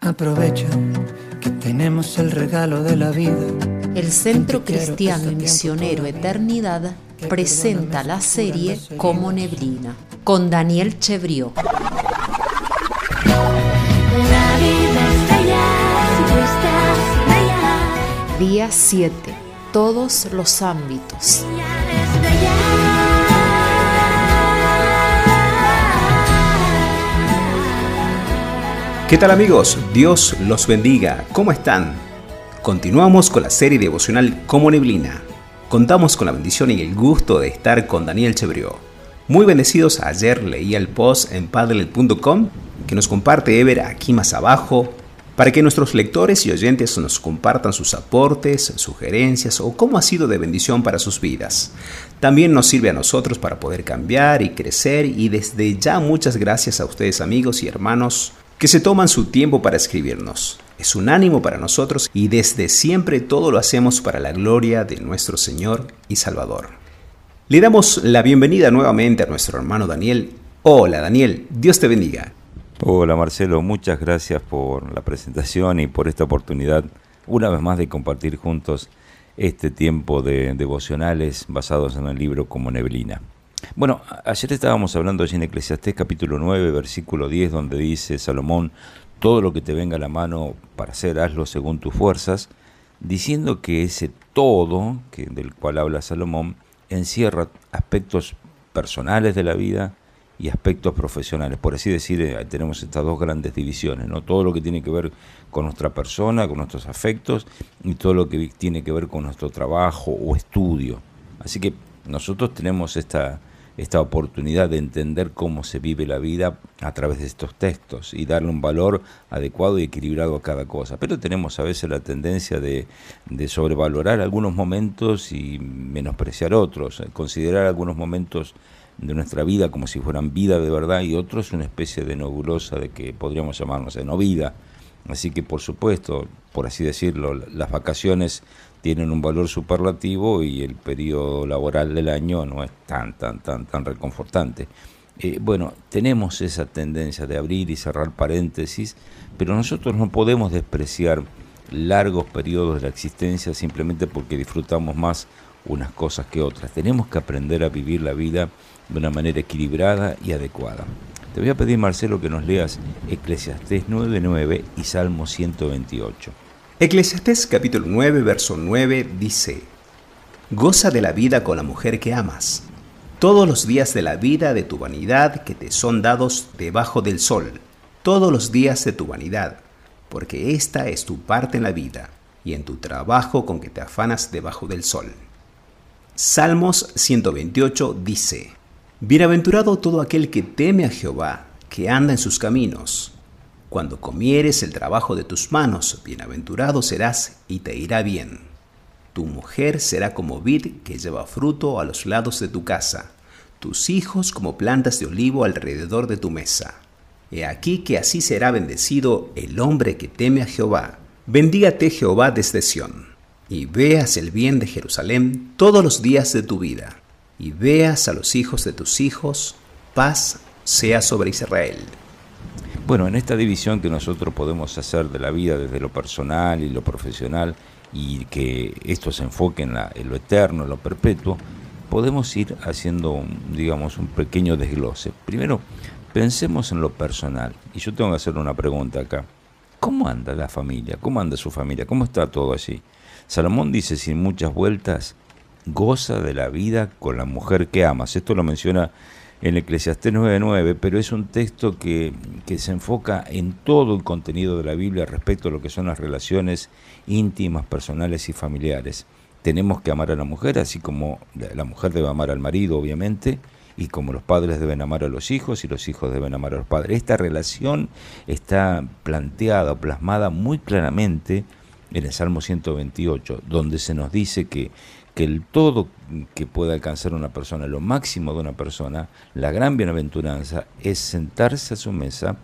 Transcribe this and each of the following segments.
Aprovecha que tenemos el regalo de la vida. El Centro Cristiano y Misionero Eternidad presenta la serie Como Neblina con Daniel Chevrió. Día 7. Todos los ámbitos. ¿Qué tal amigos? Dios los bendiga. ¿Cómo están? Continuamos con la serie devocional Como Neblina. Contamos con la bendición y el gusto de estar con Daniel Chebrió. Muy bendecidos, ayer leí el post en padel.com que nos comparte Ever aquí más abajo para que nuestros lectores y oyentes nos compartan sus aportes, sugerencias o cómo ha sido de bendición para sus vidas. También nos sirve a nosotros para poder cambiar y crecer y desde ya muchas gracias a ustedes amigos y hermanos que se toman su tiempo para escribirnos. Es un ánimo para nosotros y desde siempre todo lo hacemos para la gloria de nuestro Señor y Salvador. Le damos la bienvenida nuevamente a nuestro hermano Daniel. Hola Daniel, Dios te bendiga. Hola Marcelo, muchas gracias por la presentación y por esta oportunidad una vez más de compartir juntos este tiempo de devocionales basados en el libro como Neblina. Bueno, ayer estábamos hablando allí en Eclesiastés capítulo 9, versículo 10, donde dice Salomón, todo lo que te venga a la mano para hacer, hazlo según tus fuerzas, diciendo que ese todo, que, del cual habla Salomón, encierra aspectos personales de la vida y aspectos profesionales. Por así decir, eh, tenemos estas dos grandes divisiones, ¿no? Todo lo que tiene que ver con nuestra persona, con nuestros afectos, y todo lo que tiene que ver con nuestro trabajo o estudio. Así que nosotros tenemos esta, esta oportunidad de entender cómo se vive la vida a través de estos textos y darle un valor adecuado y equilibrado a cada cosa. Pero tenemos a veces la tendencia de, de sobrevalorar algunos momentos y menospreciar otros, considerar algunos momentos de nuestra vida como si fueran vida de verdad y otros una especie de nebulosa de que podríamos llamarnos de no vida. Así que por supuesto, por así decirlo, las vacaciones tienen un valor superlativo y el periodo laboral del año no es tan, tan, tan, tan reconfortante. Eh, bueno, tenemos esa tendencia de abrir y cerrar paréntesis, pero nosotros no podemos despreciar largos periodos de la existencia simplemente porque disfrutamos más unas cosas que otras. Tenemos que aprender a vivir la vida de una manera equilibrada y adecuada. Te voy a pedir, Marcelo, que nos leas Eclesiastés 9.9 y Salmo 128. Eclesiastés capítulo 9, verso 9 dice, Goza de la vida con la mujer que amas, todos los días de la vida de tu vanidad que te son dados debajo del sol, todos los días de tu vanidad, porque esta es tu parte en la vida y en tu trabajo con que te afanas debajo del sol. Salmos 128 dice, Bienaventurado todo aquel que teme a Jehová, que anda en sus caminos. Cuando comieres el trabajo de tus manos, bienaventurado serás y te irá bien. Tu mujer será como vid que lleva fruto a los lados de tu casa, tus hijos como plantas de olivo alrededor de tu mesa. He aquí que así será bendecido el hombre que teme a Jehová. Bendígate Jehová desde Sión, y veas el bien de Jerusalén todos los días de tu vida, y veas a los hijos de tus hijos, paz sea sobre Israel. Bueno, en esta división que nosotros podemos hacer de la vida desde lo personal y lo profesional y que esto se enfoque en, lo eterno, en lo perpetuo, podemos ir haciendo, digamos, un pequeño desglose. Primero, pensemos en lo personal. Y yo tengo que hacer una pregunta acá. ¿Cómo anda la familia? ¿Cómo anda su familia? ¿Cómo está todo allí? Salomón dice sin muchas vueltas, goza de la vida con la mujer que amas. Esto lo menciona en Eclesiastés 9.9, pero es un texto que, que, se enfoca en todo el contenido de la Biblia respecto a lo que son las relaciones íntimas, personales y familiares. Tenemos que amar a la mujer, así como la mujer debe amar al marido, obviamente, y como los padres deben amar a los hijos y los hijos deben amar a los padres. Esta relación está planteada plasmada muy claramente en el Salmo 128, donde se nos dice que que el todo que pueda alcanzar una persona, lo máximo de una persona, la gran bienaventuranza es sentarse a su mesa,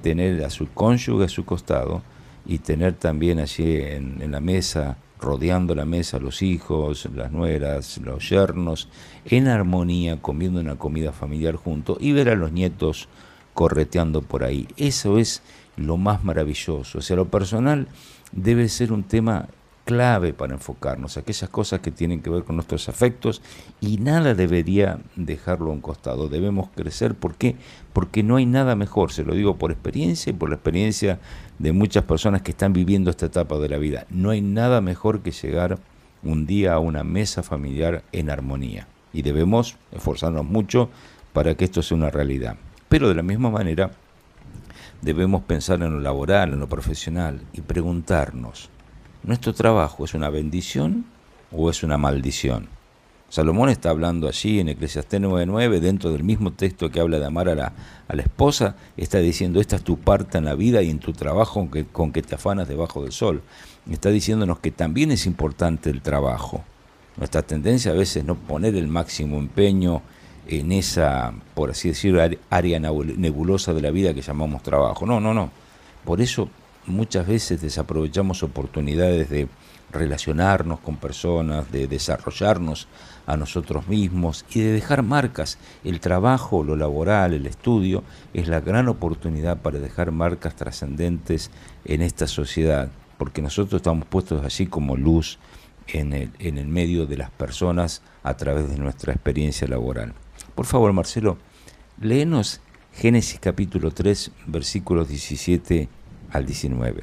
tener a su cónyuge a su costado y tener también allí en, la mesa, rodeando la mesa, los hijos, las nueras, los yernos, en armonía, comiendo una comida familiar junto y ver a los nietos correteando por ahí. Eso es lo más maravilloso. O sea, lo personal debe ser un tema clave para enfocarnos, aquellas cosas que tienen que ver con nuestros afectos y nada debería dejarlo a un costado. Debemos crecer, ¿por qué? Porque no hay nada mejor, se lo digo por experiencia y por la experiencia de muchas personas que están viviendo esta etapa de la vida. No hay nada mejor que llegar un día a una mesa familiar en armonía y debemos esforzarnos mucho para que esto sea una realidad. Pero de la misma manera debemos pensar en lo laboral, en lo profesional y preguntarnos, ¿nuestro trabajo es una bendición o es una maldición? Salomón está hablando allí en Eclesiastés 9.9, dentro del mismo texto que habla de amar a la, a la, esposa, está diciendo, esta es tu parte en la vida y en tu trabajo con que te afanas debajo del sol. Está diciéndonos que también es importante el trabajo. Nuestra tendencia a veces es no poner el máximo empeño en esa, por así decirlo, área nebulosa de la vida que llamamos trabajo. No, no, no. Por eso muchas veces desaprovechamos oportunidades de relacionarnos con personas, de desarrollarnos a nosotros mismos y de dejar marcas. El trabajo, lo laboral, el estudio es la gran oportunidad para dejar marcas trascendentes en esta sociedad, porque nosotros estamos puestos allí como luz en el, en el medio de las personas a través de nuestra experiencia laboral. Por favor, Marcelo, léenos Génesis capítulo 3, versículos 17 al 19.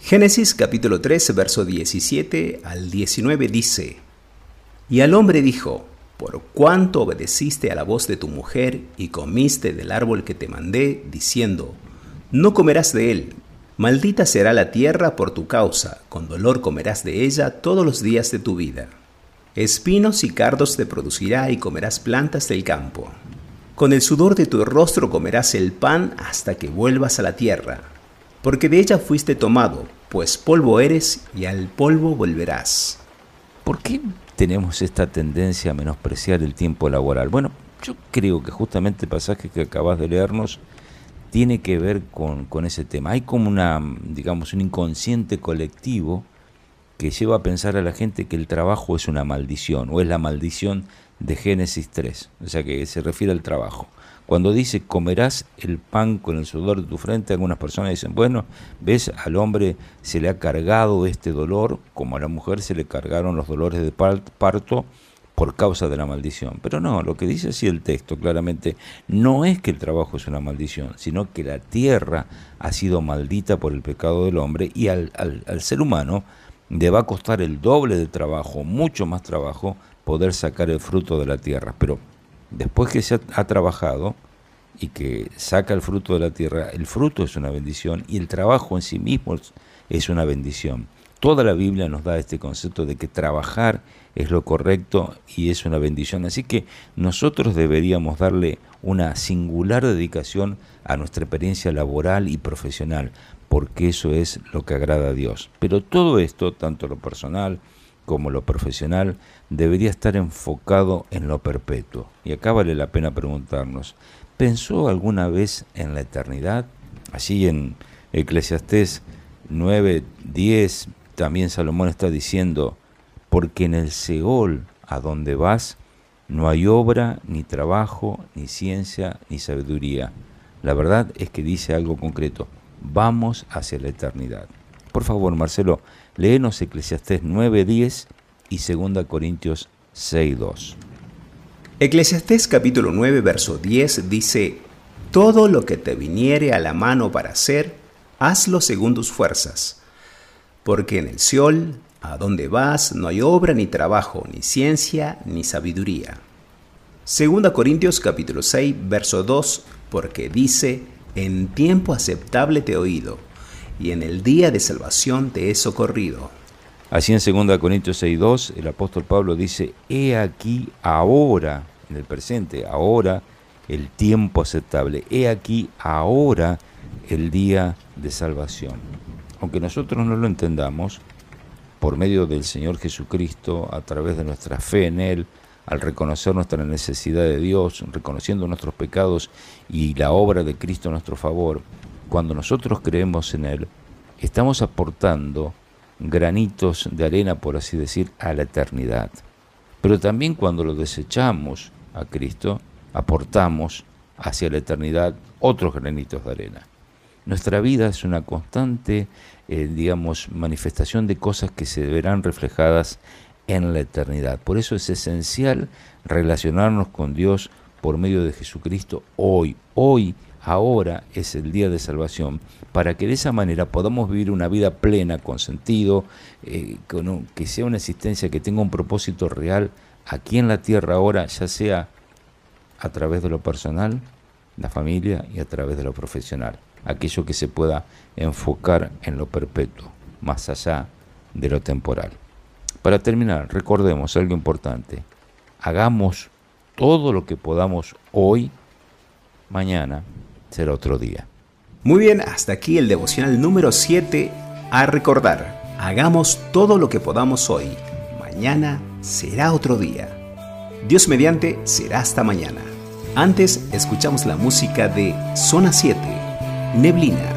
Génesis capítulo 3, verso 17 al 19 dice, Y al hombre dijo, por cuanto obedeciste a la voz de tu mujer y comiste del árbol que te mandé, diciendo, no comerás de él, maldita será la tierra por tu causa, con dolor comerás de ella todos los días de tu vida. Espinos y cardos te producirá y comerás plantas del campo. Con el sudor de tu rostro comerás el pan hasta que vuelvas a la tierra, porque de ella fuiste tomado, pues polvo eres y al polvo volverás. ¿Por qué tenemos esta tendencia a menospreciar el tiempo laboral? Bueno, yo creo que justamente el pasaje que acabas de leernos tiene que ver con, con ese tema. Hay como una, digamos, un inconsciente colectivo que lleva a pensar a la gente que el trabajo es una maldición o es la maldición de Génesis 3, o sea que se refiere al trabajo. Cuando dice comerás el pan con el sudor de tu frente, algunas personas dicen, bueno, ves, al hombre se le ha cargado este dolor, como a la mujer se le cargaron los dolores de parto por causa de la maldición. Pero no, lo que dice así el texto claramente, no es que el trabajo es una maldición, sino que la tierra ha sido maldita por el pecado del hombre y al, al ser humano le va a costar el doble de trabajo, mucho más trabajo, poder sacar el fruto de la tierra. Pero después que se ha, trabajado y que saca el fruto de la tierra, el fruto es una bendición y el trabajo en sí mismo es una bendición. Toda la Biblia nos da este concepto de que trabajar es lo correcto y es una bendición. Así que nosotros deberíamos darle una singular dedicación a nuestra experiencia laboral y profesional, porque eso es lo que agrada a Dios. Pero todo esto, tanto lo personal como lo profesional, debería estar enfocado en lo perpetuo. Y acá vale la pena preguntarnos, ¿pensó alguna vez en la eternidad? Allí en Eclesiastés 9, 10, también Salomón está diciendo, porque en el Seol a donde vas, no hay obra, ni trabajo, ni ciencia, ni sabiduría. La verdad es que dice algo concreto vamos hacia la eternidad. Por favor, Marcelo, léenos Eclesiastés 9.10 y 2 Corintios 6.2. Eclesiastés capítulo 9, verso 10 dice, Todo lo que te viniere a la mano para hacer, hazlo según tus fuerzas, porque en el Seol, a donde vas, no hay obra ni trabajo, ni ciencia, ni sabiduría. 2 Corintios capítulo 6, verso 2, porque dice, en tiempo aceptable te he oído, y en el día de salvación te he socorrido. Así en 2 Corintios 6.2 el apóstol Pablo dice, he aquí ahora, en el presente, ahora el tiempo aceptable, he aquí ahora el día de salvación. Aunque nosotros no lo entendamos, por medio del Señor Jesucristo, a través de nuestra fe en Él, al reconocer nuestra necesidad de Dios, reconociendo nuestros pecados y la obra de Cristo a nuestro favor, cuando nosotros creemos en Él, estamos aportando granitos de arena, por así decir, a la eternidad. Pero también cuando lo desechamos a Cristo, aportamos hacia la eternidad otros granitos de arena. Nuestra vida es una constante, eh, digamos, manifestación de cosas que se verán reflejadas en la eternidad. Por eso es esencial relacionarnos con Dios por medio de Jesucristo hoy. Hoy, ahora es el día de salvación, para que de esa manera podamos vivir una vida plena, con sentido, eh, que sea una existencia que tenga un propósito real aquí en la tierra ahora, ya sea a través de lo personal, la familia y a través de lo profesional. Aquello que se pueda enfocar en lo perpetuo, más allá de lo temporal. Para terminar, recordemos algo importante. Hagamos todo lo que podamos hoy, mañana será otro día. Muy bien, hasta aquí el devocional número 7 a recordar. Hagamos todo lo que podamos hoy. Mañana será otro día. Dios mediante será hasta mañana. Antes escuchamos la música de Zona 7, Neblina.